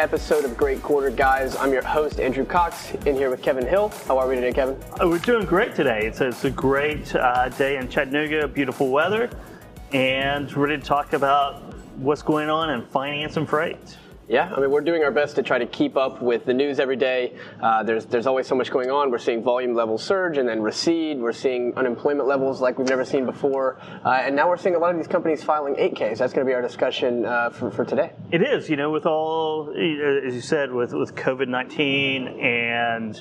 the 23rd episode of Great Quarter Guys. I'm your host, Andrew Cox, in here with Kevin Hill. How are we today, Kevin? Uh, we're doing great today. It's a, it's a great uh, day in Chattanooga, beautiful weather, and ready to talk about what's going on in finance and freight. Yeah, I mean, we're doing our best to try to keep up with the news every day. Uh, there's there's always so much going on. We're seeing volume levels surge and then recede. We're seeing unemployment levels like we've never seen before, uh, and now we're seeing a lot of these companies filing 8Ks. That's going to be our discussion uh, for, for today. It is, you know, with all as you said, with with COVID 19 and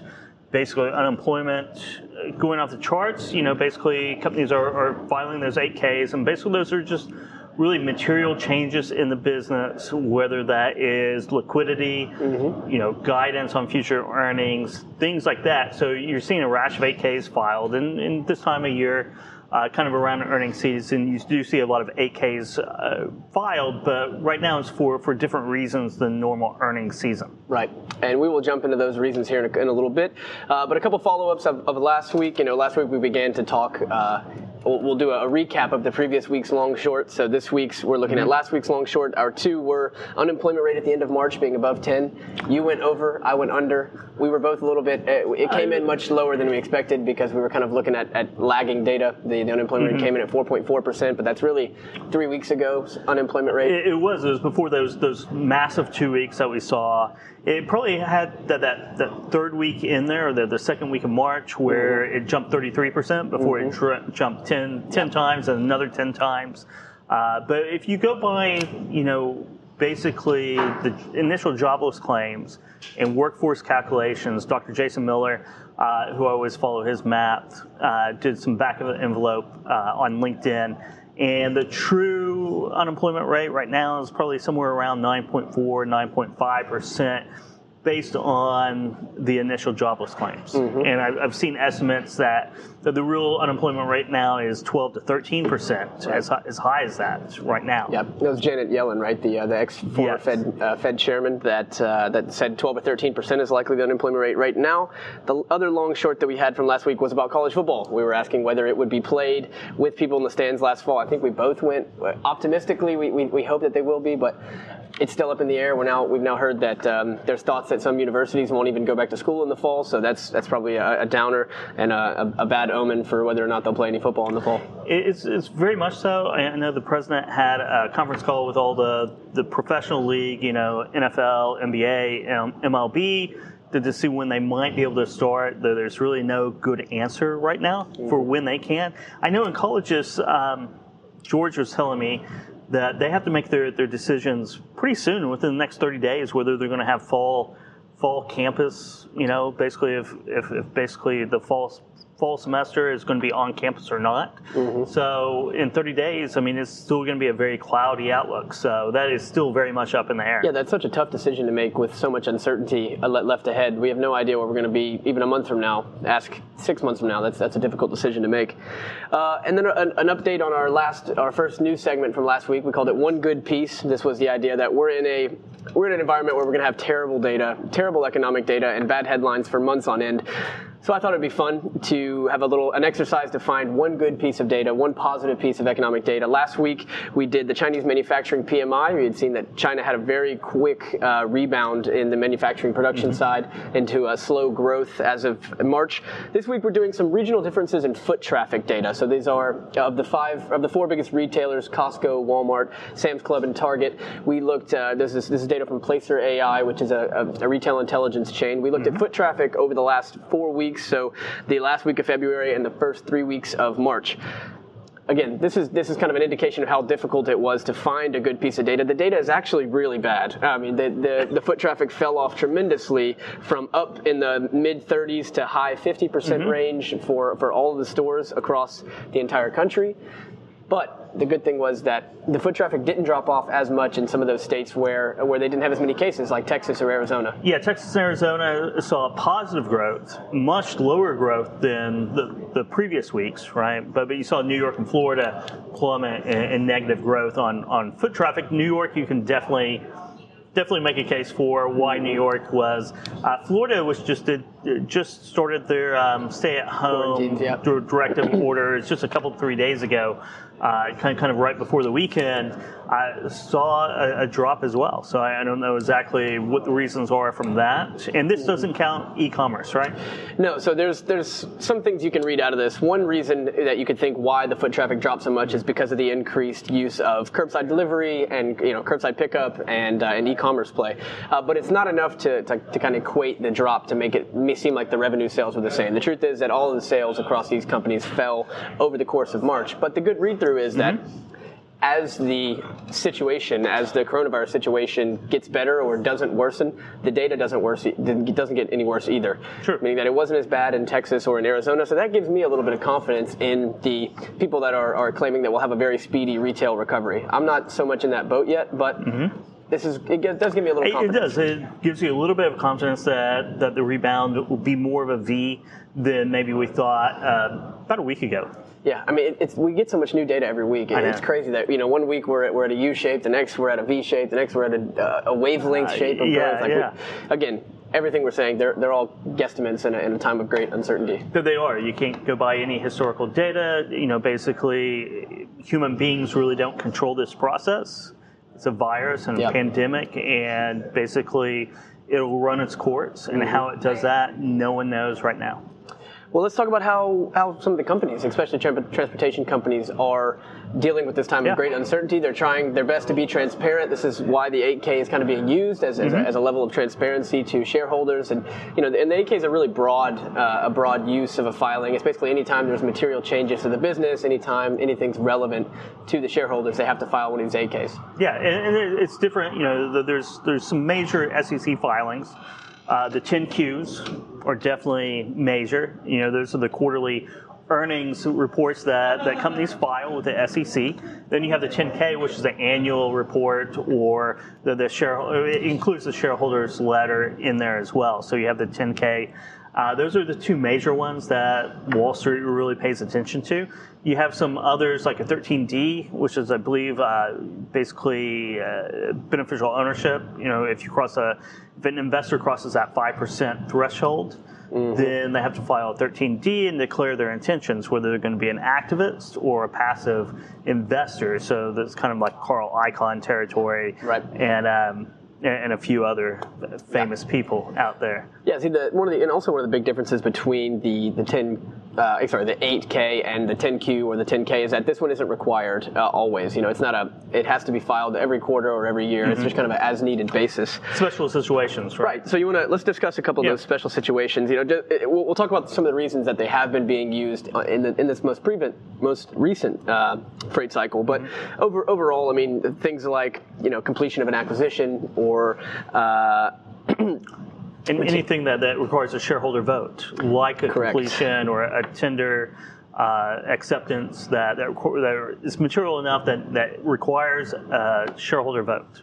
basically unemployment going off the charts. You know, basically companies are, are filing those 8Ks, and basically those are just really material changes in the business, whether that is liquidity, mm-hmm. you know, guidance on future earnings, things like that. So you're seeing a rash of 8Ks filed, and, and this time of year, uh, kind of around earnings season, you do see a lot of 8Ks uh, filed, but right now it's for, for different reasons than normal earnings season. Right, and we will jump into those reasons here in a, in a little bit. Uh, but a couple follow-ups of, of, last week. You know, last week we began to talk uh, We'll, we'll, do a, a, recap of the previous week's long short. So this week's we're looking mm-hmm. at last week's long short. Our two were unemployment rate at the end of March being above 10. You went over, I went under. We were both a little bit. Uh, it came in much lower than we expected because we were kind of looking at, at lagging data. The, the unemployment mm-hmm. rate came in at 4.4 percent, but that's really three weeks ago unemployment rate. It, it was. It was before those those massive two weeks that we saw it probably had that, that, that third week in there, or the, the second week of March, where mm-hmm. it jumped 33% before mm-hmm. it tra- jumped 10, 10 times and another 10 times. Uh, but if you go by, you know, basically the initial jobless claims and workforce calculations, Dr. Jason Miller, uh, who I always follow his math, uh, did some back of the envelope uh, on LinkedIn and the true unemployment rate right now is probably somewhere around 9.4, 9.5 percent based on the initial jobless claims. Mm-hmm. And I've, I've, seen estimates that, that, the real unemployment rate now is 12 to 13 percent, as, as high as that right now. Yeah, that was Janet Yellen, right, the uh, the ex former yes. Fed uh, Fed chairman that uh, that said 12 to 13 percent is likely the unemployment rate right now. The other long short that we had from last week was about college football. We were asking whether it would be played with people in the stands last fall. I think we both went optimistically. We, we, we hope that they will be, but it's still up in the air. We're now we've now heard that um, there's thoughts that some universities won't even go back to school in the fall, so that's that's probably a, a downer and a, a, bad omen for whether or not they'll play any football in the fall. It's, it's very much so. I know the president had a conference call with all the the professional league, you know, NFL, NBA, MLB. To, see when they might be able to start. There's really no good answer right now for mm-hmm. when they can. I know in colleges, um, George was telling me that they have to make their, their decisions pretty soon, within the next 30 days, whether they're going to have fall fall campus. You know, basically, if, if, if basically the fall fall semester is going to be on campus or not. Mm-hmm. So in 30 days, I mean, it's still going to be a very cloudy outlook. So that is still very much up in the air. Yeah, that's such a tough decision to make with so much uncertainty uh, left ahead. We have no idea where we're going to be even a month from now. Ask six months from now. That's that's a difficult decision to make. Uh, and then an, an, update on our last, our first news segment from last week. We called it "One Good Piece." This was the idea that we're in a we're in an environment where we're going to have terrible data, terrible economic data, and bad headlines for months on end. So I thought it'd be fun to have a little an exercise to find one good piece of data, one positive piece of economic data. Last week we did the Chinese manufacturing PMI. We had seen that China had a very quick uh, rebound in the manufacturing production mm-hmm. side into a slow growth as of March. This week we're doing some regional differences in foot traffic data. So these are of the five of the four biggest retailers: Costco, Walmart, Sam's Club, and Target. We looked. Uh, this is this is data from Placer AI, which is a, a, a retail intelligence chain. We looked mm-hmm. at foot traffic over the last four weeks weeks, so the last week of February and the first three weeks of March again, this is this is kind of an indication of how difficult it was to find a good piece of data. The data is actually really bad. I mean, the the, the foot traffic fell off tremendously from up in the mid 30s to high 50% mm hmm range for for all of the stores across the entire country. But the good thing was that the foot traffic didn't drop off as much in some of those states where where they didn't have as many cases, like Texas or Arizona. Yeah, Texas and Arizona saw positive growth, much lower growth than the, the previous weeks, right? But, but you saw New York and Florida plummet in, in negative growth on, on foot traffic. New York, you can definitely definitely make a case for why New York was. Uh, Florida was just did, just started their um, Quarantines, yeah. dir- directive orders just a couple three days ago, uh, kind kind of right before the weekend. I saw a, a drop as well, so I, I don't know exactly what the reasons are from that. And this doesn't count e-commerce, right? No, so there's there's some things you can read out of this. One reason that you could think why the foot traffic dropped so much is because of the increased use of curbside delivery and you know curbside pickup and uh, and e-commerce play. Uh, but it's not enough to, to, to kind of equate the drop to make it seem like the revenue sales were the same. The truth is that all of the sales across these companies fell over the course of March. But the good read through is that as the situation, as the coronavirus situation gets better or doesn't worsen, the data doesn't worse, it doesn't get any worse either. Sure. Meaning that it wasn't as bad in Texas or in Arizona. So that gives me a little bit of confidence in the people that are, are claiming that we'll have a very speedy retail recovery. I'm not so much in that boat yet, but this is it does give me a little It, it does. It gives you a little bit of confidence that, that the rebound will be more of a V than maybe we thought uh, about a week ago. Yeah, I mean, it, it's we get so much new data every week. I know. It's crazy that you know one week we're at, we're at a U shape, the next we're at a V shape, the next we're at a, uh, a wavelength Uh, shape of yeah, growth. Like yeah. we- again, everything we're saying, they're they're all guesstimates in a, in a time of great uncertainty. That they are. You can't go by any historical data. You know, basically, human beings really don't control this process. It's a virus and a Yep. pandemic, and basically, it'll run its course. And Mm-hmm. how it does that, no one knows right now. Well, let's talk about how, how some of the companies, especially tran- transportation companies, are dealing with this time Yeah. of great uncertainty. They're trying their best to be transparent. This is why the 8K is kind of being used as, as, a, as a level of transparency to shareholders. And you know, and the 8K is a really broad uh, a broad use of a filing. It's basically anytime there's material changes to the business, anytime anything's relevant to the shareholders, they have to file one of these 8Ks. Yeah, and, and it's different. You know, the- there's there's some major SEC filings. Uh, the 10Qs are definitely major. You know, those are the quarterly earnings reports that, that companies file with the SEC. Then you have the 10K, which is the annual report, or the, the share. It includes the shareholders letter in there as well. So you have the 10K. Uh, those are the two major ones that Wall Street really pays attention to. You have some others like a 13D, which is, I believe, uh, basically uh, beneficial ownership. You know, if you cross a, if an investor crosses that five percent threshold, then they have to file a 13D and declare their intentions, whether they're going to be an activist or a passive investor. So that's kind of like Carl Icahn territory, Right. And um, and a few other famous people out there. Yeah, see, the, one of the and also one of the big differences between the the 10, uh, sorry, the 8K and the 10Q or the 10K is that this one isn't required uh, always. You know, it's not a. It has to be filed every quarter or every year. It's just kind of an as needed basis. Special situations, right? Right. So you want to let's discuss a couple of Yeah. those special situations. You know, we'll, we'll talk about some of the reasons that they have been being used uh, in the, in this most prevent, most recent uh, freight cycle. But Mm-hmm. over overall, I mean, things like you know completion of an acquisition or uh, And anything that, that requires a shareholder vote, like a Correct. completion or a tender uh, acceptance that, that, that is material enough that, that requires a shareholder vote.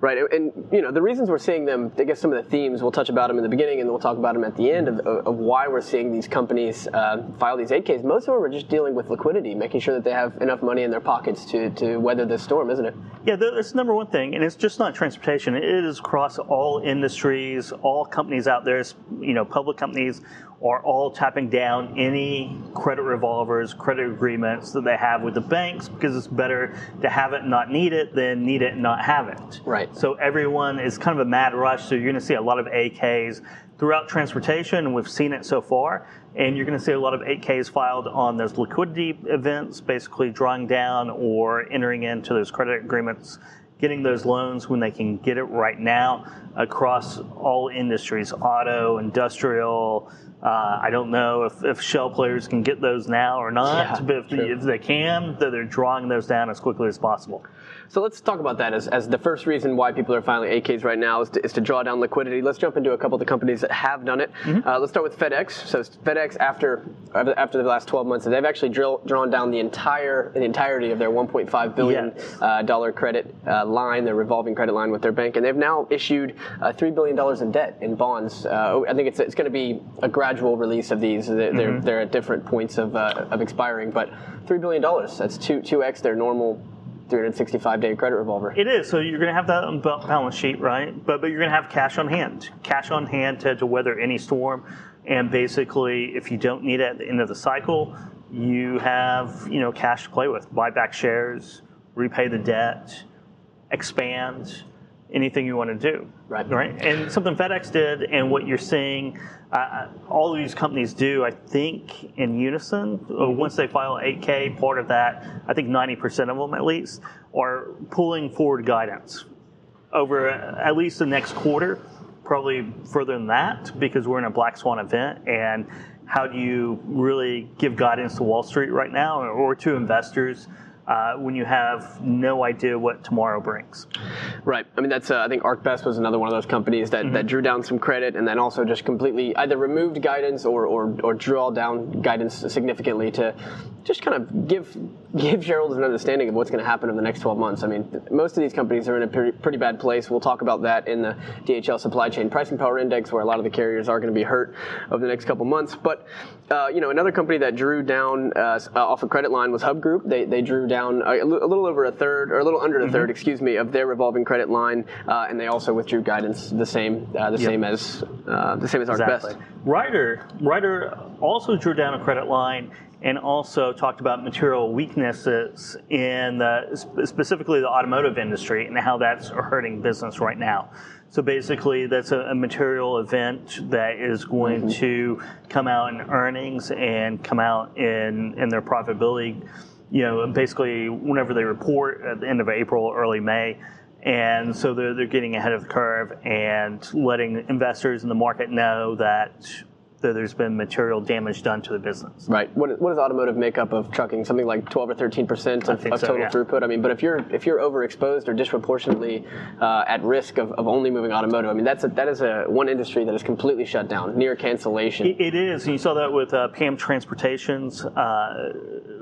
Right, and, you know the reasons we're seeing them. I guess some of the themes we'll touch about them in the beginning, and we'll talk about them at the end of, of, of why we're seeing these companies uh, file these 8Ks. Most of them are just dealing with liquidity, making sure that they have enough money in their pockets to, to weather this storm, isn't it? Yeah, that's the number one thing, and it's just not transportation. It is across all industries, all companies out there. You know, public companies are all tapping down any credit revolvers, credit agreements that they have with the banks because it's better to have it and not need it than need it and not have it. Right. So everyone is kind of a mad rush. So you're going to see a lot of 8Ks throughout transportation, and we've seen it so far. And you're going to see a lot of 8Ks filed on those liquidity events, basically drawing down or entering into those credit agreements, getting those loans when they can get it right now across all industries auto, industrial. Uh, I don't know if, if shell players can get those now or not, Yeah, but if, if they can, they're drawing those down as quickly as possible. So let's talk about that as, as the first reason why people are filing 8Ks right now is to, is to draw down liquidity. Let's jump into a couple of the companies that have done it. Uh, let's start with FedEx. So FedEx, after after the last 12 months, they've actually drill, drawn down the entire the entirety of their 1.5 billion Yes. uh, dollar credit uh, line, their revolving credit line with their bank, and they've now issued uh, three billion dollars in debt in bonds. Uh, I think it's it's going to be a gradual release of these. They're, they're, they're at different points of uh, of expiring, but three billion dollars. That's two two x their normal 365 day credit revolver. It is. So you're going to have that on balance sheet, right? But but you're going to have cash on hand, cash on hand to, to weather any storm. And basically, if you don't need it at the end of the cycle, you have you know cash to play with. Buy back shares, repay the debt, expand, anything you want to do. Right. Right. And something FedEx did, and what you're seeing, uh, all of these companies do, I think, in unison. Uh, once they file 8K, part of that, I think 90% of them at least, are pulling forward guidance over at least the next quarter, probably further than that, because we're in a black swan event. And how do you really give guidance to Wall Street right now or to investors? Uh, when you have no idea what tomorrow brings. Right. I mean, that's uh, I think ArcBest was another one of those companies that, mm-hmm. that drew down some credit and then also just completely either removed guidance or, or, or draw down guidance significantly to just kind of give give shareholders an understanding of what's going to happen in the next 12 months. I mean, most of these companies are in a pretty, pretty bad place. We'll talk about that in the DHL Supply Chain Pricing Power Index, where a lot of the carriers are going to be hurt over the next couple months. But uh, you know, another company that drew down uh, off a credit line was Hub Group. They, they drew down a, a little over a third, or a little under a 3rd mm-hmm. excuse me, of their revolving credit line, uh, and they also withdrew guidance the same uh, the yep. same as uh, the same as exactly. ArcBest. Ryder Ryder also drew down a credit line and also talked about material weaknesses in the, specifically the automotive industry and how that's hurting business right now. So basically, that's a, a material event that is going mm-hmm. to come out in earnings and come out in, in their profitability. You know, basically, whenever they report at the end of April, early May. And so they're, they're getting ahead of the curve and letting investors in the market know that that there's been material damage done to the business. Right. What, what does automotive make up of trucking? Something like 12 or 13 percent of, of, total yeah. throughput. I mean, but if you're if you're overexposed or disproportionately uh, at risk of, of only moving automotive, I mean that's a, that is a one industry that is completely shut down, near cancellation. it, it is, and you saw that with uh, PAM Transportation's uh,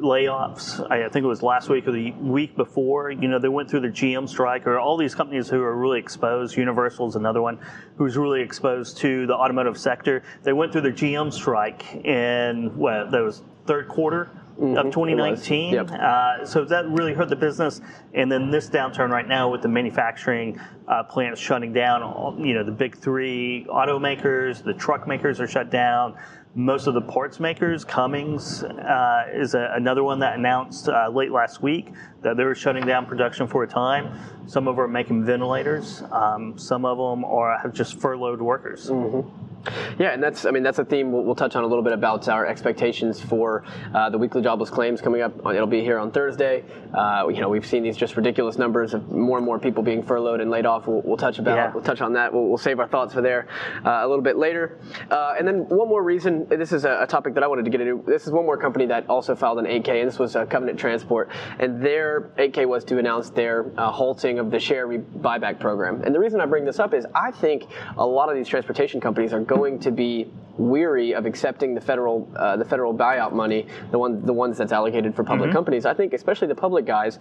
layoffs. I, I think it was last week or the week before. You know, they went through the GM strike, or all these companies who are really exposed. Universal is another one who's really exposed to the automotive sector. They went through the GM strike in what that was third quarter mm-hmm. of 2019. Yep. Uh, so that really hurt the business. And then this downturn right now with the manufacturing uh, plants shutting down, you know, the big three automakers, the truck makers are shut down. Most of the parts makers, Cummins uh, is a, another one that announced uh, late last week that they were shutting down production for a time. Some of them are making ventilators. Um, some of them are have just furloughed workers. Mm-hmm. Yeah, and that's I mean that's a theme we'll, we'll touch on a little bit about our expectations for uh, the weekly jobless claims coming up. It'll be here on Thursday. Uh, you know we've seen these just ridiculous numbers of more and more people being furloughed and laid off. We'll, we'll touch about yeah. we'll touch on that. We'll, we'll save our thoughts for there uh, a little bit later. Uh, and then one more reason. This is a, a, topic that I wanted to get into. This is one more company that also filed an 8K, and this was uh, Covenant Transport, and their 8K was to announce their uh, halting of the share buyback program. And the reason I bring this up is I think a lot of these transportation companies are going to be weary of accepting the federal uh, the federal buyout money, the one the ones that's allocated for public mm-hmm. companies. I think especially the public guys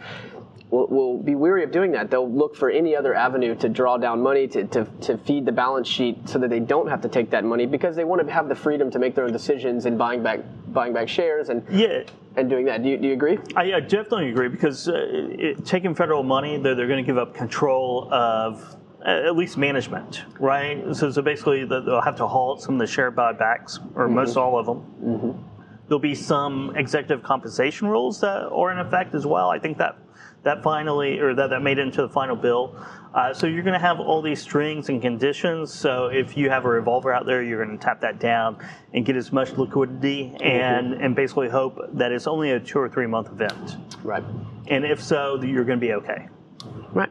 will, will be weary of doing that. They'll look for any other avenue to draw down money to, to, to feed the balance sheet so that they don't have to take that money because they want to have the freedom to make their own decisions in buying back buying back shares and yeah. and doing that. Do you, do you agree? I, I definitely agree because uh, it, taking federal money, they're, they're going to give up control of at least management, right? So, so basically, they'll have to halt some of the share buybacks, or mm-hmm. most all of them. Mm-hmm. There'll be some executive compensation rules that are in effect as well. I think that that finally, or that, that made it into the final bill. Uh, so you're going to have all these strings and conditions. So if you have a revolver out there, you're going to tap that down and get as much liquidity mm-hmm. and, and basically hope that it's only a two or three month event. Right. And if so, you're going to be okay. Right.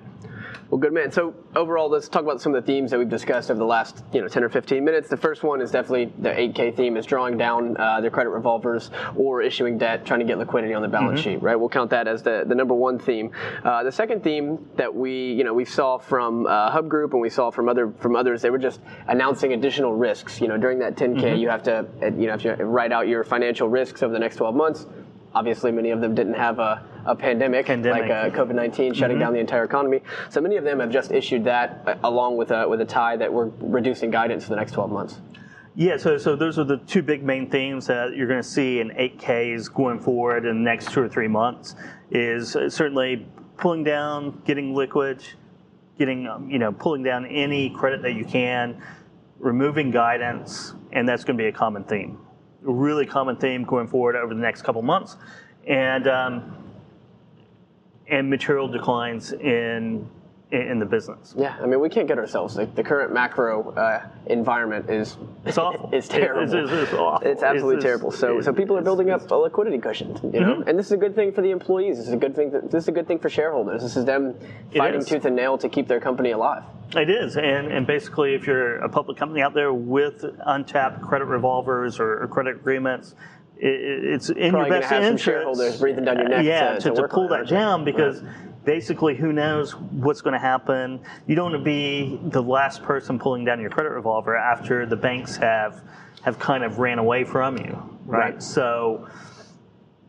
Well, good man. So overall, let's talk about some of the themes that we've discussed over the last you know 10 or 15 minutes. The first one is definitely the 8K theme is drawing down uh, their credit revolvers or issuing debt, trying to get liquidity on the balance mm-hmm. sheet. Right. We'll count that as the, the number one theme. Uh, the second theme that we you know we saw from uh, Hub Group and we saw from other from others, they were just announcing additional risks. You know, during that 10K, mm-hmm. you have to you know have to write out your financial risks over the next 12 months obviously many of them didn't have a, a pandemic, pandemic. like uh, COVID 19 shutting mm-hmm. down the entire economy. So many of them have just issued that uh, along with a, with a tie that we're reducing guidance for the next 12 months. Yeah, so, so those are the two big main themes that you're going to see in 8Ks going forward in the next two or three months. Is uh, certainly pulling down, getting liquid, getting um, you know pulling down any credit that you can, removing guidance, and that's going to be a common theme, a really common theme going forward over the next couple months, and um, and material declines in in the business. Yeah, I mean, we can't get ourselves. Like the current macro uh, environment is it's awful. it's terrible. It's, it's, it's awful. It's absolutely It's- terrible. So, so people are building up a liquidity cushion, you know, Mm-hmm. and this is a good thing for the employees. This is a good thing. This is a good thing for shareholders. This is them fighting is. tooth and nail to keep their company alive. It is, and and basically, if you're a public company out there with untapped credit revolvers or, or credit agreements, it, it's in Probably your best have some interest. shareholders breathing down your uh, neck Yeah, to- to, to pull that right? down because basically, who knows what's going to happen? You don't want to be the last person pulling down your credit revolver after the banks have have kind of ran away from you, right? Right. So.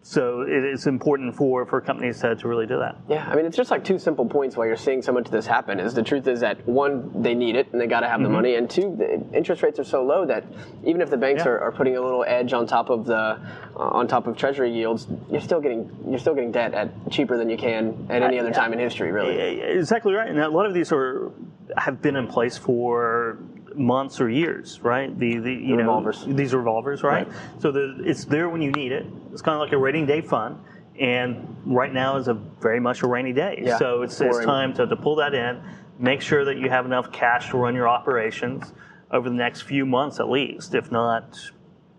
So it is important for, for companies to, to really do that. Yeah, I mean, it's just like two simple points why you're seeing so much of this happen. Is the truth is that one, they need it and they got to have the money, and two, the interest rates are so low that even if the banks Mm-hmm. Yeah. are, are putting a little edge on top of the uh, on top of Treasury yields, you're still getting you're still getting debt at cheaper than you can at any other time in history, really. Exactly right, and a lot of these are have been in place for months or years, right? The the you know revolvers. these revolvers, right? Right. So the, it's there when you need it. It's kind of like a rainy day fund, and right now is a very much a rainy day. Yeah, so it's, it's time to, to pull that in, make sure that you have enough cash to run your operations over the next few months at least, if not,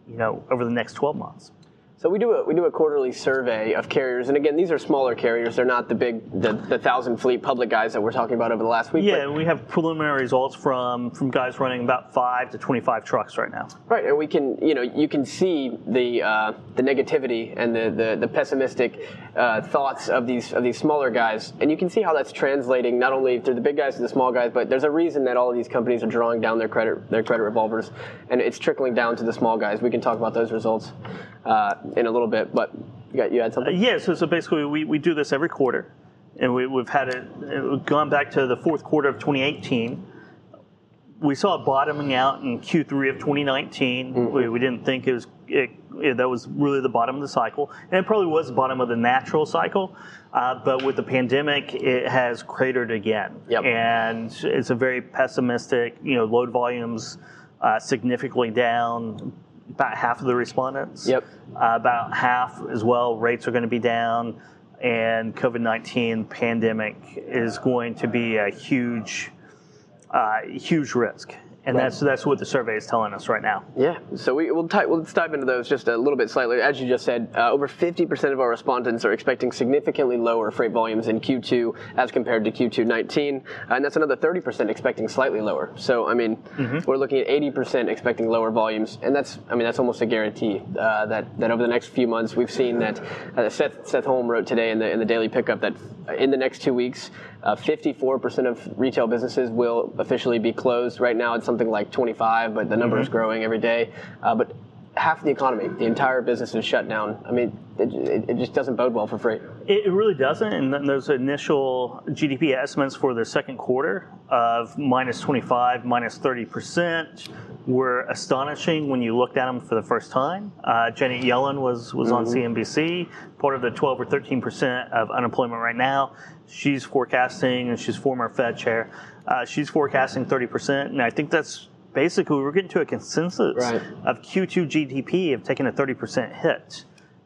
you know, over the next twelve months. So we do a we do a quarterly survey of carriers, and again, these are smaller carriers. They're not the big the, the thousand fleet public guys that we're talking about over the last week. Yeah, and we have preliminary results from from guys running about five to twenty five trucks right now. Right, and we can, you know, you can see the uh, the negativity and the the, the pessimistic uh, thoughts of these of these smaller guys, and you can see how that's translating not only through the big guys to the small guys, but there's a reason that all of these companies are drawing down their credit their credit revolvers, and it's trickling down to the small guys. We can talk about those results uh, in a little bit, but you got you had something. Yeah, so, so basically we, we do this every quarter, and we, we've had it, it gone back to the fourth quarter of 2018. We saw it bottoming out in Q3 of 2019. We, we didn't think it was it, it- that was really the bottom of the cycle, and it probably was the bottom of the natural cycle. Uh, but with the pandemic, it has cratered again, Yep. and it's a very pessimistic. You know, load volumes uh, significantly down. About half of the respondents. Yep. Uh, about half as well. Rates are going to be down, and COVID nineteen pandemic is going to be a huge, uh, huge risk, and Right. that's that's what the survey is telling us right now. Yeah, so we, we'll, ti- we'll let's dive into those just a little bit slightly. As you just said, uh, over 50% of our respondents are expecting significantly lower freight volumes in Q2 as compared to Q2 19, and that's another 30% expecting slightly lower. So, I mean, we're looking at 80% expecting lower volumes, and that's, I mean, that's almost a guarantee uh, that, that over the next few months, we've seen that uh, Seth, Seth Holm wrote today in the, in the daily pickup that in the next two weeks, 54% of retail businesses will officially be closed. Right now, it's something like 25, but the number is growing every day. Uh, but half the economy, the entire business is shut down. I mean, it, it, it just doesn't bode well for freight. It, really doesn't, and then those initial GDP estimates for the second quarter of minus 25, minus minus 30 percent were astonishing when you looked at them for the first time. Uh, Janet Yellen was was on CNBC, part of the 12 or 13 percent of unemployment right now. She's forecasting, and she's former Fed chair. Uh, she's forecasting 30 percent, and I think that's basically we're getting to a consensus Right. of Q2 GDP of taking a 30 percent hit,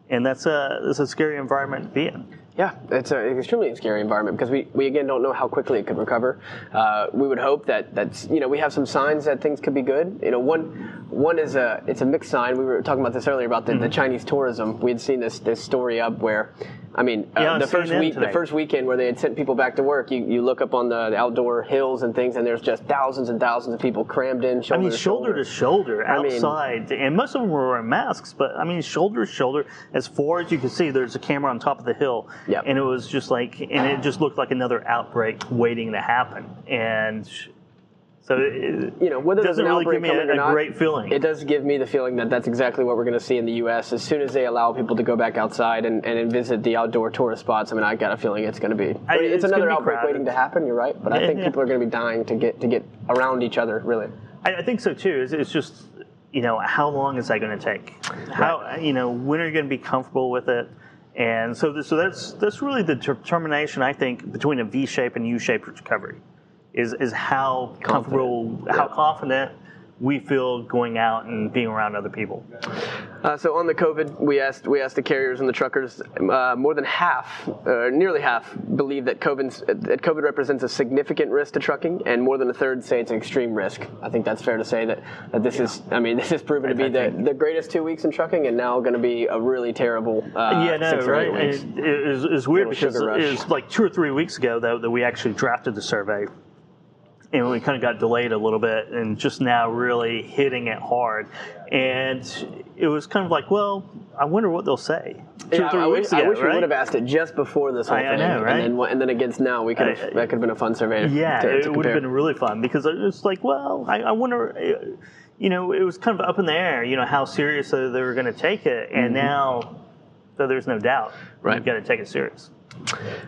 and that's a that's a scary environment to be in. Yeah, it's an extremely scary environment because we, we again don't know how quickly it could recover. Uh, we would hope that that's you know we have some signs that things could be good. You know, one one is a it's a mixed sign. We were talking about this earlier about the, the Chinese tourism. We had seen this this story up where, I mean, uh, Yeah, the first week the first weekend where they had sent people back to work. You, you look up on the, outdoor hills and things, and there's just thousands and thousands of people crammed in. I Shoulder mean, to shoulder to shoulder I mean- outside, and most of them were wearing masks. But I mean, shoulder to shoulder, as far as you could see, there's a camera on top of the hill, Yep. and it was just like, and it just looked like another outbreak waiting to happen. And so, it, you know, whether doesn't really give me a, or a not, great feeling. It does give me the feeling that that's exactly what we're going to see in the U.S. As soon as they allow people to go back outside and, and visit the outdoor tourist spots, I mean, I got a feeling it's going to be. I- it's, it's another outbreak crowded. waiting to happen. You're right, but I think yeah. people are going to be dying to get to get around each other. Really. I, I think so too. It's, it's just, you know, how long is that going to take? How, you know, when are you going to be comfortable with it? And so, this, so that's that's really the determination I think between a V-shaped and U-shaped recovery, is is how comfortable, how confident we feel going out and being around other people. Uh, so on the COVID, we asked we asked the carriers and the truckers. Uh, more than half, uh, nearly half, believe that COVID that COVID represents a significant risk to trucking, and more than a third say it's an extreme risk. I think that's fair to say that, that this yeah. is. I mean, this is proven to be the, the greatest two weeks in trucking, and now going to be a really terrible. Uh, yeah, no, right. It, it, was, weird because it was like two or three weeks ago that, that we actually drafted the survey and we kind of got delayed a little bit and just now really hitting it hard. And it was kind of like, well, I wonder what they'll say. Two yeah, I, wish, ago, I wish right? we would have asked it just before this whole I, thing. I know, right? And then, and then against now, we could have, that could have been a fun survey. Yeah, to, it to would have been really fun because it's like, well, I, I wonder. You know, it was kind of up in the air. You know how serious they were going to take it, and mm-hmm. now, so there's no doubt, right? You've got to take it serious.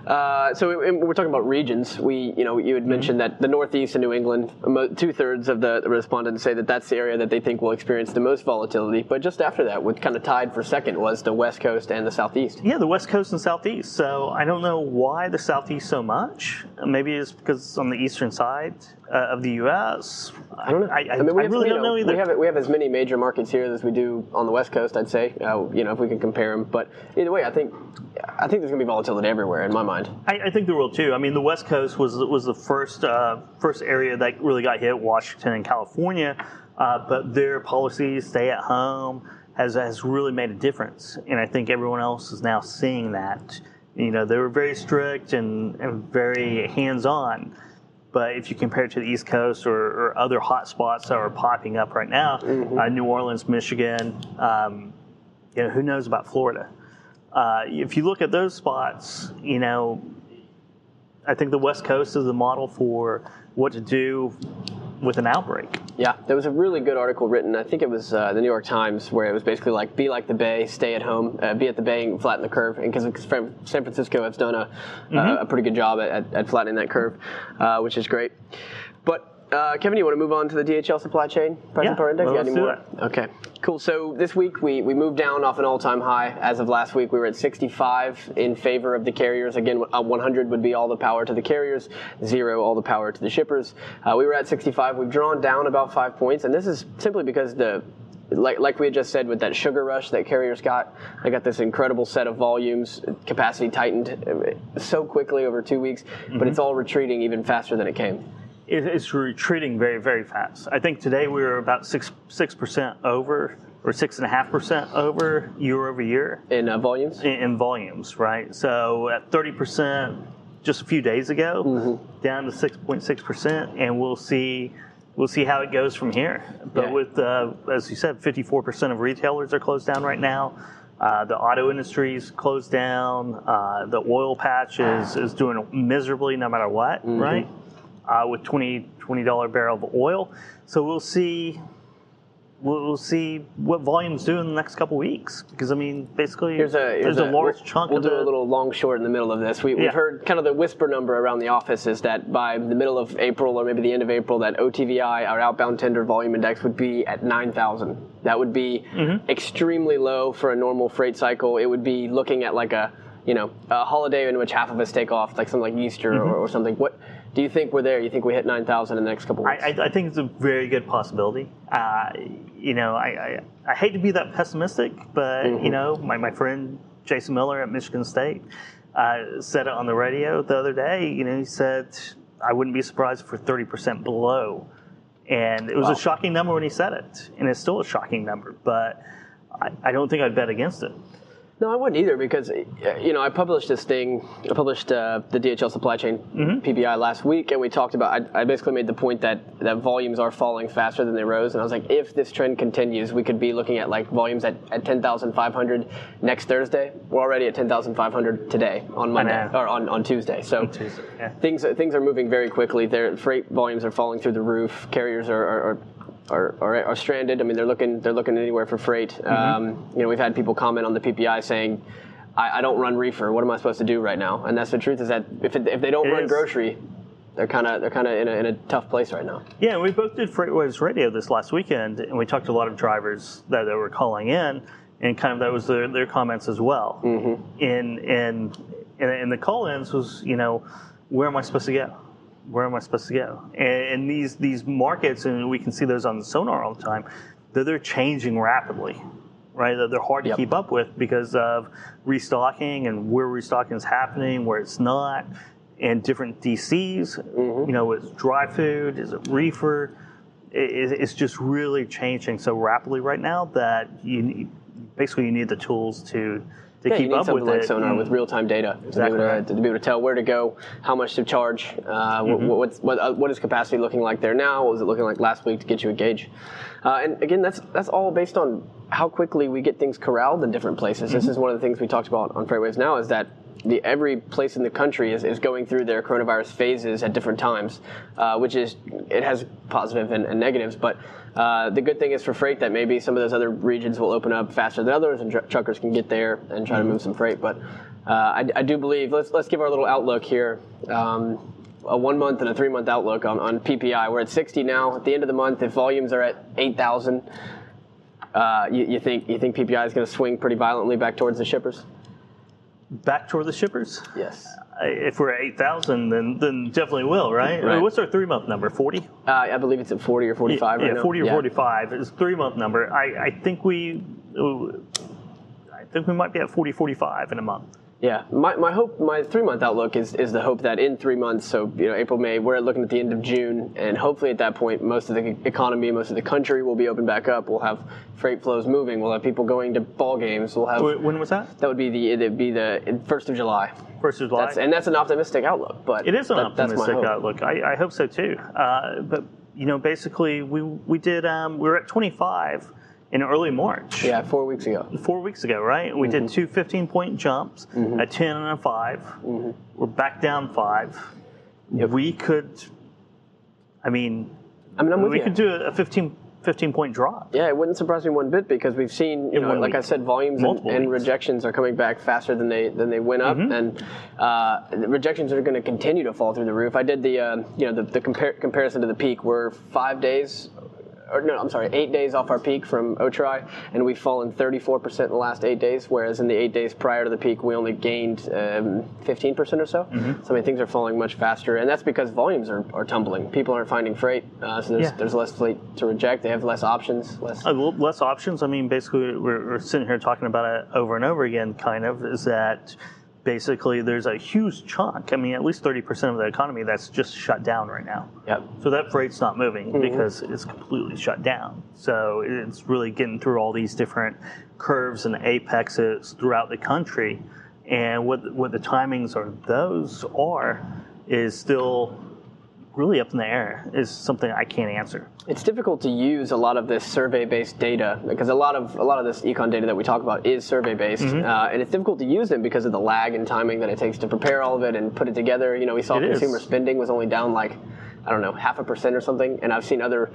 Uh, so we're talking about regions. We, you know, you had mentioned that the Northeast and New England, two thirds of the respondents say that that's the area that they think will experience the most volatility. But just after that, what kind of tied for second was the West Coast and the Southeast. Yeah, the West Coast and Southeast. So I don't know why the Southeast so much. Maybe it's because it's on the eastern side uh, of the U.S. I don't know. I, I, I, mean, I really don't know, know either. We have we have as many major markets here as we do on the West Coast. I'd say, uh, you know, if we can compare them. But either way, I think I think there's going to be volatility everywhere in my mind. I, think there will too. I mean, the West Coast was was the first uh, first area that really got hit. Washington and California, uh, but their policies, stay at home, has has really made a difference. And I think everyone else is now seeing that. You know, they were very strict and, and very hands on but if you compare it to the East Coast or, or other hot spots that are popping up right now, mm-hmm. uh, New Orleans, Michigan, um, you know, who knows about Florida? Uh, if you look at those spots, you know, I think the West Coast is the model for what to do with an outbreak. Yeah, there was a really good article written. I think it was uh, the New York Times, where it was basically like, "Be like the Bay, stay at home, uh, be at the Bay, and flatten the curve." And because San Francisco has done a, mm-hmm. uh, a pretty good job at, at flattening that curve, uh, which is great. Uh, Kevin, you want to move on to the DHL supply chain pricing yeah, index? Let's do it. Okay, cool. So this week we, we moved down off an all-time high. As of last week, we were at 65 in favor of the carriers. Again, 100 would be all the power to the carriers, zero all the power to the shippers. Uh, we were at 65. We've drawn down about five points, and this is simply because the like, like we had just said with that sugar rush that carriers got, they got this incredible set of volumes. Capacity tightened uh, so quickly over two weeks, mm-hmm. but it's all retreating even faster than it came it's retreating very, very fast. I think today we were about six six percent over or six and a half percent over year over year in uh, volumes. In, in, volumes, right? So at thirty percent just a few days ago, mm-hmm. down to six point six percent, and we'll see we'll see how it goes from here. But yeah. with uh, as you said, fifty four percent of retailers are closed down right now. Uh, the auto industry is closed down. Uh, the oil patch is, is doing miserably no matter what, mm-hmm. right? Uh, with 20 $20 barrel of oil. So we'll see we'll see what volumes do in the next couple weeks. Because I mean, basically, here's a, here's there's a, a large we'll, chunk. We'll do the, a little long short in the middle of this. We, have heard kind of the whisper number around the office is that by the middle of April or maybe the end of April, that OTVI, our outbound tender volume index, would be at 9,000. That would be mm-hmm. extremely low for a normal freight cycle. It would be looking at like a you know a holiday in which half of us take off, like something like Easter mm-hmm. or, or something. What do you think we're there? You think we hit 9,000 in the next couple weeks? I, I, think it's a very good possibility. Uh, you know, I, I, I, hate to be that pessimistic, but, mm-hmm. you know, my, my friend Jason Miller at Michigan State uh, said it on the radio the other day. You know, he said, I wouldn't be surprised if we're 30% below. And it was wow. a shocking number when he said it. And it's still a shocking number, but I, I don't think I'd bet against it. No, I wouldn't either because you know I published this thing. I published uh, the DHL supply chain mm-hmm. PPI last week, and we talked about. I, I, basically made the point that that volumes are falling faster than they rose, and I was like, if this trend continues, we could be looking at like volumes at, at ten thousand five hundred next Thursday. We're already at ten thousand five hundred today on Monday or on, on Tuesday. So Tuesday, yeah. things things are moving very quickly. Their freight volumes are falling through the roof. Carriers are, are, are are, are, are, stranded. I mean, they're looking they're looking anywhere for freight. Mm-hmm. Um, you know, we've had people comment on the PPI saying I, I, don't run reefer. What am I supposed to do right now? And that's the truth is that if, it, if they don't it run is. grocery, they're kind of they're kind of in, in a, tough place right now. Yeah, we both did FreightWaves Radio this last weekend, and we talked to a lot of drivers that, that were calling in, and kind of that was their, their comments as well. Mm-hmm. And, and and and the call-ins was you know where am I supposed to go? Where am I supposed to go? And, and these these markets, and we can see those on the sonar all the time. They're, they're changing rapidly, right? They're hard to Yep. keep up with because of restocking and where restocking is happening, where it's not, and different DCs. Mm-hmm. You know, it's dry food, is it reefer? It, it's just really changing so rapidly right now that you need, basically you need the tools to to Yeah, you need up something with like it. sonar with real time data Exactly to, be able to, to be able to tell where to go, how much to charge, uh, Mm-hmm. what, what's, what, uh, what is capacity looking like there now, what was it looking like last week to get you a gauge. Uh, and again, that's that's all based on how quickly we get things corralled in different places. Mm-hmm. This is one of the things we talked about on Freightwaves now is that the, every place in the country is, is going through their coronavirus phases at different times, uh, which is it has positive and, and negatives. But uh, the good thing is for freight that maybe some of those other regions will open up faster than others, and tr- truckers can get there and try to move some freight. But uh, I, I do believe let's let's give our little outlook here. Um, a one month and a three month outlook on, on PPI. We're at 60 now. At the end of the month, if volumes are at 8,000, uh, you, you think you think PPI is going to swing pretty violently back towards the shippers? back toward the shippers. Yes. Uh, If we're at eight thousand, then then definitely will, right? Right. What's our three month number? Forty. Uh, I believe it's at 40 or 45 yeah, right now. forty or Yeah. forty five is three month number. I, I think we. I think we might be at 40, 45 in a month. Yeah, my, my hope, my three month outlook is, is the hope that in three months, so you know April, May, we're looking at the end of June, and hopefully at that point, most of the economy, most of the country will be open back up. We'll have freight flows moving. We'll have people going to ball games. We'll have When was that? that would be the it'd be the first of July. First of July. That's, and that's an optimistic outlook, but It is an that- optimistic outlook. I, I hope so too. Uh, but you know, basically, we we did. Um, we were at 25 in early March. Yeah, four weeks ago. Four weeks ago, right? We Mm-hmm. did two 15 point jumps, a 10 and a 5 Mm-hmm. We're back down five. We could. I mean, I mean, I'm with we you. could do a 15, 15 point drop. Yeah, it wouldn't surprise me one bit because we've seen, you In know, like I said, volumes and, and rejections are coming back faster than they than they went up, Mm-hmm. and uh, rejections are going to continue to fall through the roof. I did the, uh, you know, the, the compar- comparison to the peak. We're five days, or no, I'm sorry, eight days off our peak from OTRI, and we've fallen 34% in the last eight days, whereas in the eight days prior to the peak, we only gained um, 15% or so. Mm-hmm. So I mean, things are falling much faster, and that's because volumes are, are tumbling. People aren't finding freight, uh, so there's, Yeah. there's less freight to reject. They have less options, less. Little less options. I mean, basically, we're, we're sitting here talking about it over and over again. Kind of is that basically there's a huge chunk. I mean, at least thirty percent of the economy that's just shut down right now. Yep. So that freight's not moving mm-hmm. because it's completely shut down. So it's really getting through all these different curves and apexes throughout the country. And what what the timings of those are is still really up in the air. Is something I can't answer. It's difficult to use a lot of this survey-based data because a lot of a lot of this econ data that we talk about is survey-based, Mm-hmm. uh, and it's difficult to use them because of the lag and timing that it takes to prepare all of it and put it together. You know, we saw It is. consumer spending was only down like I don't know half a percent or something, and I've seen other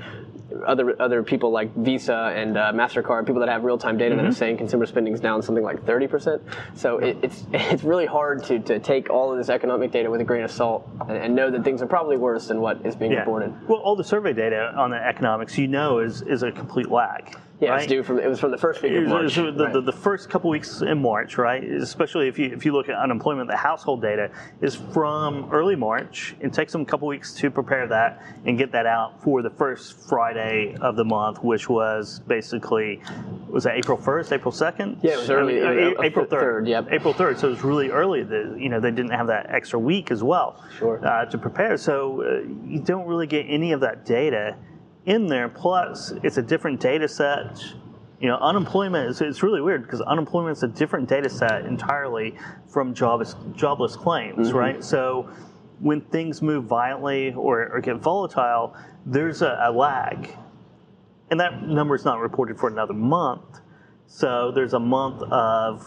other other people like Visa and uh, Mastercard, people that have real-time data that Mm-hmm. are saying consumer spending is down something like 30 percent. So it, it's it's really hard to, to take all of this economic data with a grain of salt and, and know that things are probably worse than what is being reported. Well, all the survey data on the economics, you know, is is a complete lag. Yeah, right? it's due from it was from the first week of March. the, right. the, the first couple weeks in March, right? Especially if you if you look at unemployment, the household data is from early March. It takes them a couple weeks to prepare that and get that out for the first Friday of the month, which was basically was that April first, April second? Yeah, it was early, uh, uh, April third. third, yep. April third. So it was really early. The, you know, they didn't have that extra week as well Sure. uh, to prepare. So uh, you don't really get any of that data in there. Plus, it's a different data set. You know, unemployment is it's really weird because unemployment is a different data set entirely from jobless jobless claims, right? So when things move violently or, or get volatile, there's a, a lag, and that number is not reported for another month. So there's a month of,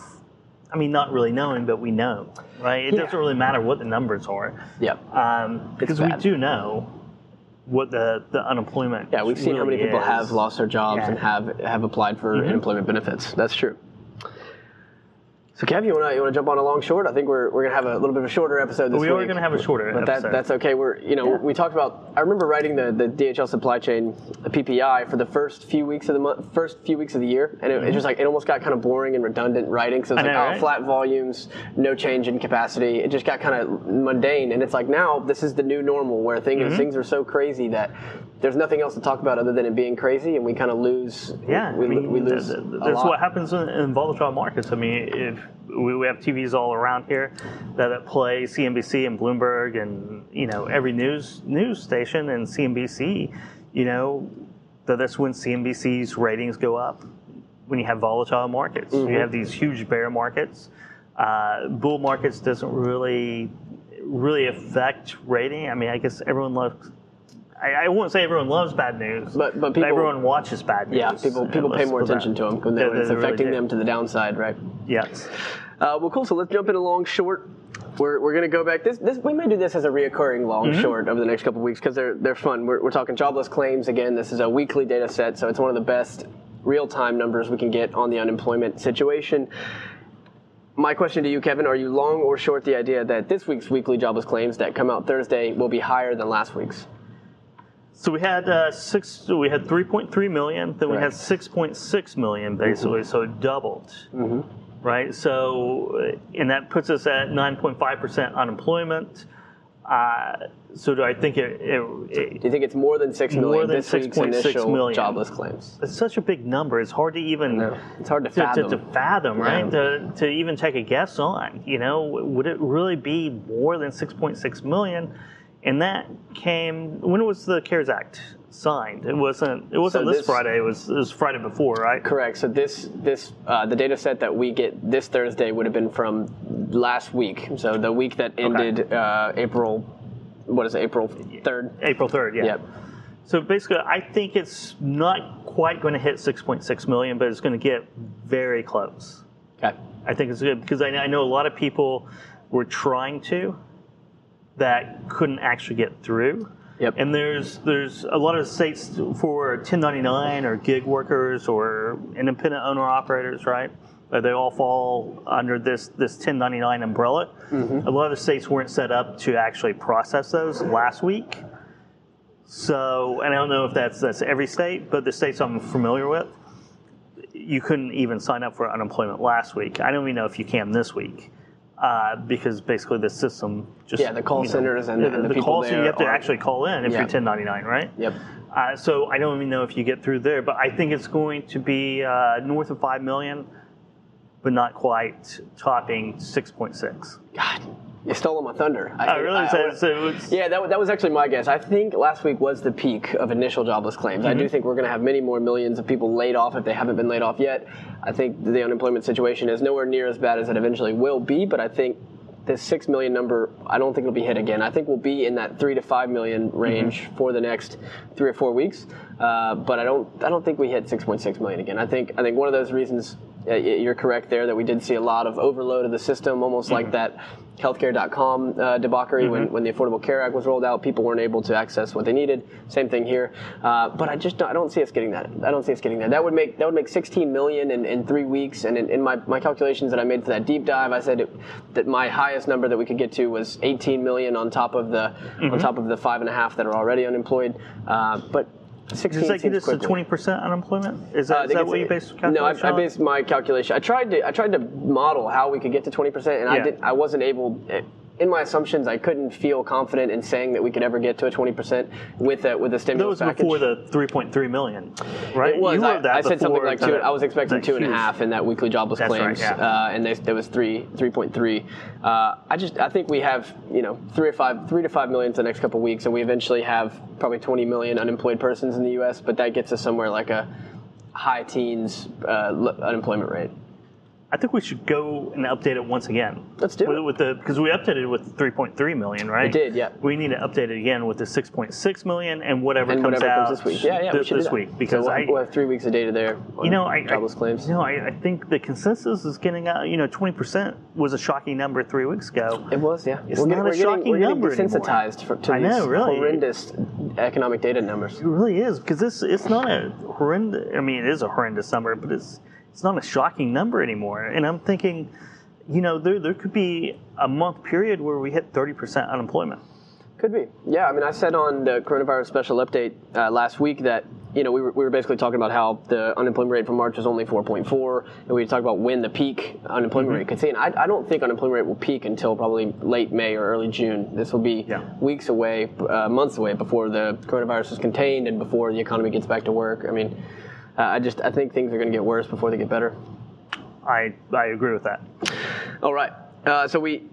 I mean, not really knowing, but we know, right? It Yeah. doesn't really matter what the numbers are Yep. um, because we do know what the, the unemployment. Yeah, we've seen how many really people is. have lost their jobs Yeah. and have have applied for Mhm. unemployment benefits. That's true. So, Kev, you want to you want to jump on a long short? I think we're, we're going to have a little bit of a shorter episode this week. we are going to have a shorter but episode. That, that's okay. We're you know we talked about. I remember writing the, the DHL supply chain the PPI for the first few weeks of the month, first few weeks of the year, and it, it just like it almost got kind of boring and redundant writing. So it's Mm-hmm. I like know, oh, right? flat volumes, no change in capacity. It just got kind of mundane, and it's like now this is the new normal where things Mm-hmm. things are so crazy that. There's nothing else to talk about other than it being crazy, and we kind of lose. Yeah, we, I mean, we lose. th- that's what happens in, in volatile markets. I mean, if we, we have TVs all around here that, play CNBC and Bloomberg and you know every news news station and CNBC, you know, that that's when CNBC's ratings go up when you have volatile markets. Mm-hmm. You have these huge bear markets. Uh, bull markets doesn't really really affect rating. I mean, I guess everyone loves. I, I won't say everyone loves bad news, But- but people- everyone watches bad news. Yeah, people people pay more that. attention to them when They- it's they really affecting do. them to the downside, right? Yes. Uh, well, cool. So let's jump in a long short. We're, we're going to go back. This, this we may do this as a reoccurring long Mm-hmm. short over the next couple of weeks because they're they're fun. We're, we're talking jobless claims again. This is a weekly data set, so it's one of the best real time numbers we can get on the unemployment situation. My question to you, Kevin: Are you long or short the idea that this week's weekly jobless claims that come out Thursday will be higher than last week's? So we had uh, six. We had 3.3 million. Then we had 6.6 million, basically. So it doubled. Right. So uh, and that puts us at 9.5 percent unemployment. Uh, so do I think it, it, it? Do you think it's more than six million? More than week's 6.6 initial million. jobless claims? It's such a big number. It's hard to even. No, it's hard to to, fathom. to, to fathom, right? To, to even take a guess on, you know, would it really be more than 6.6 million? And that came when was the CARES Act signed? It wasn't. It wasn't So this, this- Friday. It was. It was Friday before, right? Correct. So this this uh, the data set that we get this Thursday would have been from last week. So the week that ended uh, April, what is it, April third? April 3rd. Yeah. Yep. So basically, I think it's not quite going to hit 6.6 million, but it's going to get very close. Okay. I think it's good because I, I know a lot of people were trying to that couldn't actually get through. Yep. And there's there's a lot of states for 1099 or gig workers or independent owner operators, right? They all fall under this this 1099 umbrella. Mm-hmm. A lot of the states weren't set up to actually process those last week. So, and I don't know if that's that's every state, but the states I'm familiar with, you couldn't even sign up for unemployment last week. I don't even know if you can this week. Uh, because basically the system just Yeah, the call you know, centers and the- and the people call center there you have to are- actually call in if Yeah. you're 1099, right? Yep. Uh, so I don't even know if you get through there, but I think it's going to be uh, north of five million, but not quite topping 6.6. God, you stole my thunder. I think- really said so. It's, Yeah, that, that was actually my guess. I think last week was the peak of initial jobless claims. I do Mm-hmm. think we're going to have many more millions of people laid off if they haven't been laid off yet. I think the unemployment situation is nowhere near as bad as it eventually will be, but I think this six million number, I don't think it'll be hit again. I think we'll be in that three to five million range Mm-hmm. for the next three or four weeks. Uh, but I don't, I don't think we hit 6.6 million again. I think, I think one of those reasons you're correct there that we did see a lot of overload of the system, almost like that healthcare.com uh, debauchery when, when the Affordable Care Act was rolled out. People weren't able to access what they needed. Same thing here. Uh, but I just don't, I don't see us getting that. I don't see us getting that. That would make that would make 16 million in, in three weeks. And in, in my, my calculations that I made for that deep dive, I said it, that my highest number that we could get to was 18 million on top of the on top of the five and a half that are already unemployed. Uh, but 16 Does that get us to 20% unemployment? Is Uh, that, I is that what you based your No, I, I based my calculation. I tried to I tried to model how we could get to 20 percent, and I Yeah. did. I wasn't able. In my assumptions, I couldn't feel confident in saying that we could ever get to a 20 percent with a with a That stimulus was package. before the 3.3 million, right? It was. You I, that I said something like two. I was expecting that two and a half in that weekly jobless That's right, claims, yeah. uh, and they, there was three, three point three. Uh, I just, I think we have, you know, three or five, three to five million for the next couple of weeks, and we eventually have probably 20 million unemployed persons in the U.S. But that gets us somewhere like a high teens uh, l- unemployment rate. I think we should go and update it once again. Let's do with, it. with the because we updated with 3.3 million, right? We did, yeah. We need to update it again with the 6.6 million and whatever And comes whatever out comes this week. Yeah, yeah, we this, week because so we'll, I, we'll have three weeks of data there. On you know, I, jobless I, claims. You know, I, I think the consensus is getting out. You know, 20 percent was a shocking number three weeks ago. It was, yeah. It's we're not getting, a we're getting, shocking we're getting number anymore. desensitized for, to I these really. horrendous economic data numbers. It really is because this it's not a horrendous. I mean, it is a horrendous number, but it's it's not a shocking number anymore. And I'm thinking, you know, there, there could be a month period where we hit 30% unemployment. Could be. Yeah, I mean, I said on the coronavirus special update uh, last week that you know we were, we were basically talking about how the unemployment rate for March was only 4.4, and we talked about when the peak unemployment rate could see. And I, I don't think unemployment rate will peak until probably late May or early June. This will be Yeah. weeks away, uh, months away before the coronavirus is contained and before the economy gets back to work. I mean, uh, I just I think things are going to get worse before they get better. I, I agree with that. All right. Uh, so we,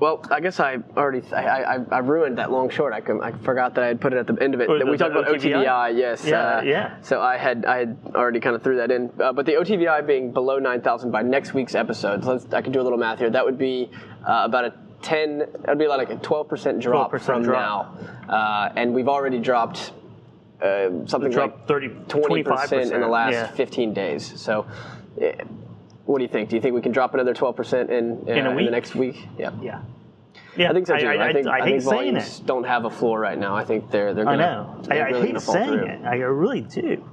well, I guess I already I, I, I ruined that long short. I, I forgot that I had put it at the end of it. That the- we talked about OTVI? OTVI. Yes. Yeah, uh, yeah. So I had I had already kind of threw that in. Uh, but the OTVI being below nine thousand by next week's episode. So let's, I can do a little math here. That would be uh, about a ten. That would be like a twelve percent drop 12% from drop. now. Uh, and we've already dropped. Uh, something like 30, 20 percent in the last yeah. 15 days. So, eh, what do you think? Do you think we can drop another 12 percent in, uh, In in the next week? Yeah. Yeah. Yeah, I think so too. I, think, I, I, hate think saying volumes it. don't have a floor right now. I think they're they're I gonna. know. I, they're I really hate saying through. it. I really do.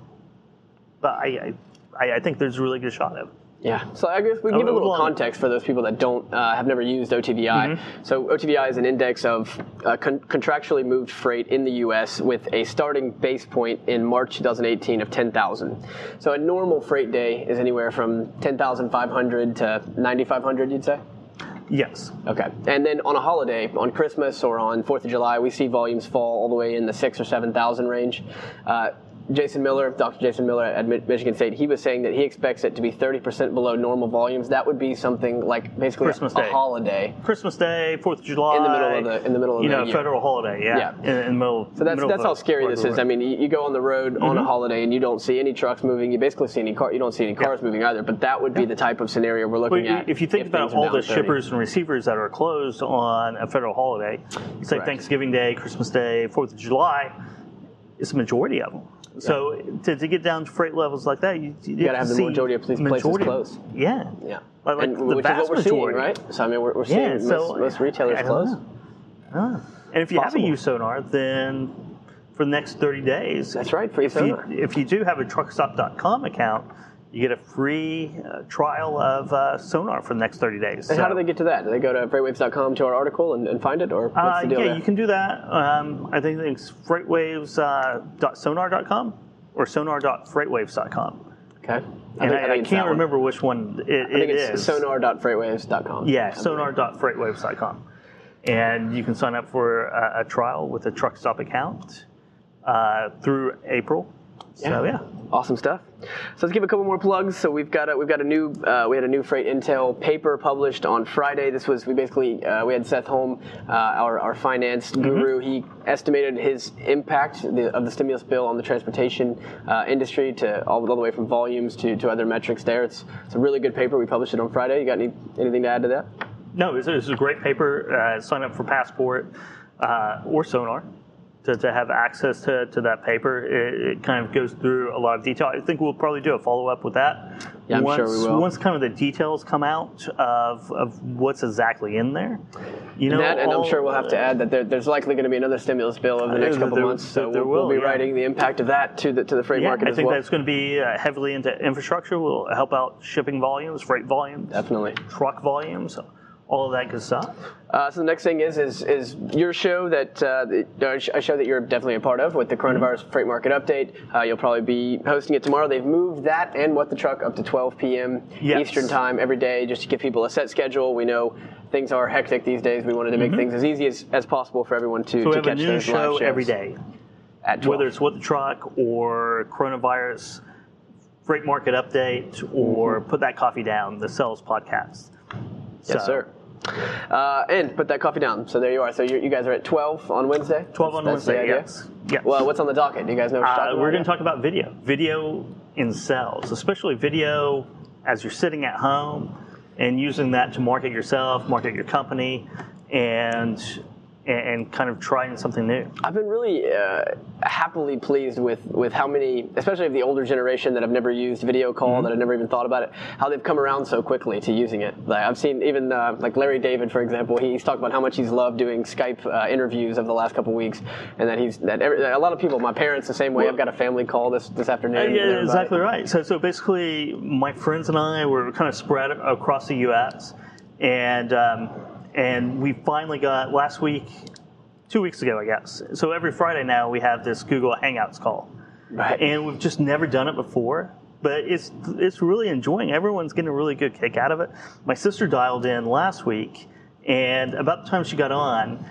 But I, I, I think there's a really good shot of it. Yeah. So I guess we can give a little context for those people that don't uh, have never used OTVI. Mm-hmm. So OTVI is an index of uh, con- contractually moved freight in the U.S. with a starting base point in March 2018 of 10,000. So a normal freight day is anywhere from 10,500 to 9,500. You'd say. Yes. Okay. And then on a holiday, on Christmas or on Fourth of July, we see volumes fall all the way in the six or seven thousand range. Uh, Jason Miller, Dr. Jason Miller at Michigan State, he was saying that he expects it to be 30% below normal volumes. That would be something like basically Christmas a, Day. holiday. Christmas Day, Fourth of July. In the middle of the- in the middle of you the know year. federal holiday. Yeah. Yeah. In, in the middle. So that's that's how scary this is. I mean, you, you go on the road on Mm-hmm. a holiday and you don't see any trucks moving. You basically see any car. You don't see any cars moving either. But that would be the type of scenario we're looking Well, at. if you think about all the 30. shippers and receivers that are closed on a federal holiday, say. Thanksgiving Day, Christmas Day, Fourth of July, it's a majority of them. So to, to get down to freight levels like that, you, you, gotta have the majority of places closed. Yeah. Yeah. Like- like the which is what we're seeing, right? So I mean, we're, we're seeing Yeah. most, So most retailers I don't close. And if you Possible. haven't used Sonar, then for the next 30 days, That's right, free if Sonar. you, if you do have a truckstop.com account, you get a free uh, trial of uh, Sonar for the next 30 days. And how do they get to that? Do they go to freightwaves.com to our article and, and find it, or what's Uh, the deal yeah, there? you can do that. Um, I think it's freightwaves.sonar.com or sonar.freightwaves.com. Okay. And think- I, I, that can't one. remember which one it, I think it it's is. sonar.freightwaves.com. Yeah, sonar.freightwaves.com. And you can sign up for a, a trial with a truck stop account uh, through April. So, yeah. Awesome stuff. So let's give a couple more plugs. So we've got a, we've got a new uh, we had a new freight intel paper published on Friday. This was we basically uh, we had Seth Holm, uh, our our finance Mm-hmm. guru. He estimated his impact the, of the stimulus bill on the transportation uh, industry to all, all the way from volumes to, to other metrics. There, it's it's a really good paper. We published it on Friday. You got any anything to add to that? No, this is a great paper. Uh, sign up for Passport uh, or Sonar to, to have access to, to that paper. It, it kind of goes through a lot of detail. I think we'll probably do a follow up with that. Yeah, I'm once, sure we will. Once kind of the details come out of, of what's exactly in there. You know, And, that, and I'm sure we'll have to add that there, there's likely going to be another stimulus bill over the next couple there- months. So we'll, we'll be yeah. writing the impact of that to the to the freight Yeah, market I think well. that's going to be uh, heavily into infrastructure. Will help out shipping volumes, freight volumes, Definitely. truck volumes, all of that good stuff. Uh, so the next thing is is is your show that uh, a show that you're definitely a part of with the coronavirus freight market update. Uh, you'll probably be hosting it tomorrow. They've moved that and what the truck up to 12 p.m. Yes. Eastern time every day just to give people a set schedule. We know things are hectic these days. We wanted to make things as easy as, as possible for everyone to, So we to have a catch new those live show every day. at 12. whether it's what the truck or coronavirus freight market update or put that coffee down the sales podcast yes, So, sir. Uh, and put that coffee down. So there you are. So you you guys are at 12 on Wednesday. 12 on That's- Wednesday, yes. Yes. Well, what's on the docket? Do you guys know? Uh, we're going to talk about video video in sales especially video as you're sitting at home and using that to market yourself market your company and and kind of trying something new I've been really uh, happily pleased with, with how many, especially of the older generation that have never used video call, Mm-hmm. that have never even thought about it, how they've come around so quickly to using it. Like I've seen even uh, like Larry David, for example, he's talked about how much he's loved doing Skype uh, interviews over the last couple weeks, and that he's that every, a lot of people, my parents, the same way. I've got a family call this this afternoon. Uh, yeah, exactly right. So, so basically, my friends and I were kind of spread across the U.S. and um, and we finally got last week, two weeks ago, I guess. So every Friday now we have this Google Hangouts call, Right. and we've just never done it before. But it's it's really enjoying. Everyone's getting a really good kick out of it. My sister dialed in last week, and about the time she got on,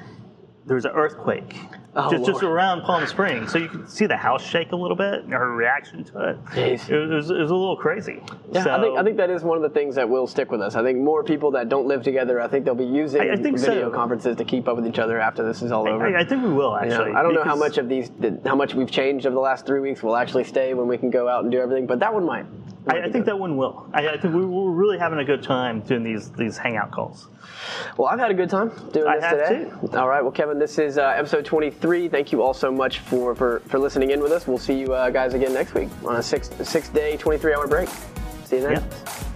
there was an earthquake Oh, just, just around Palm Springs. So you could see the house shake a little bit and her reaction to it. Jeez. It, was, it was a little crazy. Yeah, so, I think I think that is one of the things that will stick with us. I think more people that don't live together, I think they'll be using I- I video so. conferences to keep up with each other after this is all over. I, I think we will You know, actually. I don't know how much of these, how much we've changed over the last three weeks will actually stay when we can go out and do everything, but that one might. I, I think that one will. I, I think we, we're really having a good time doing these these hangout calls. Well, I've had a good time doing I this have today. All right, well, Kevin, this is uh, episode 23. Thank you all so much for, for, for listening in with us. We'll see you uh, guys again next week on a six six day, 23 hour break. See you then. Yeah.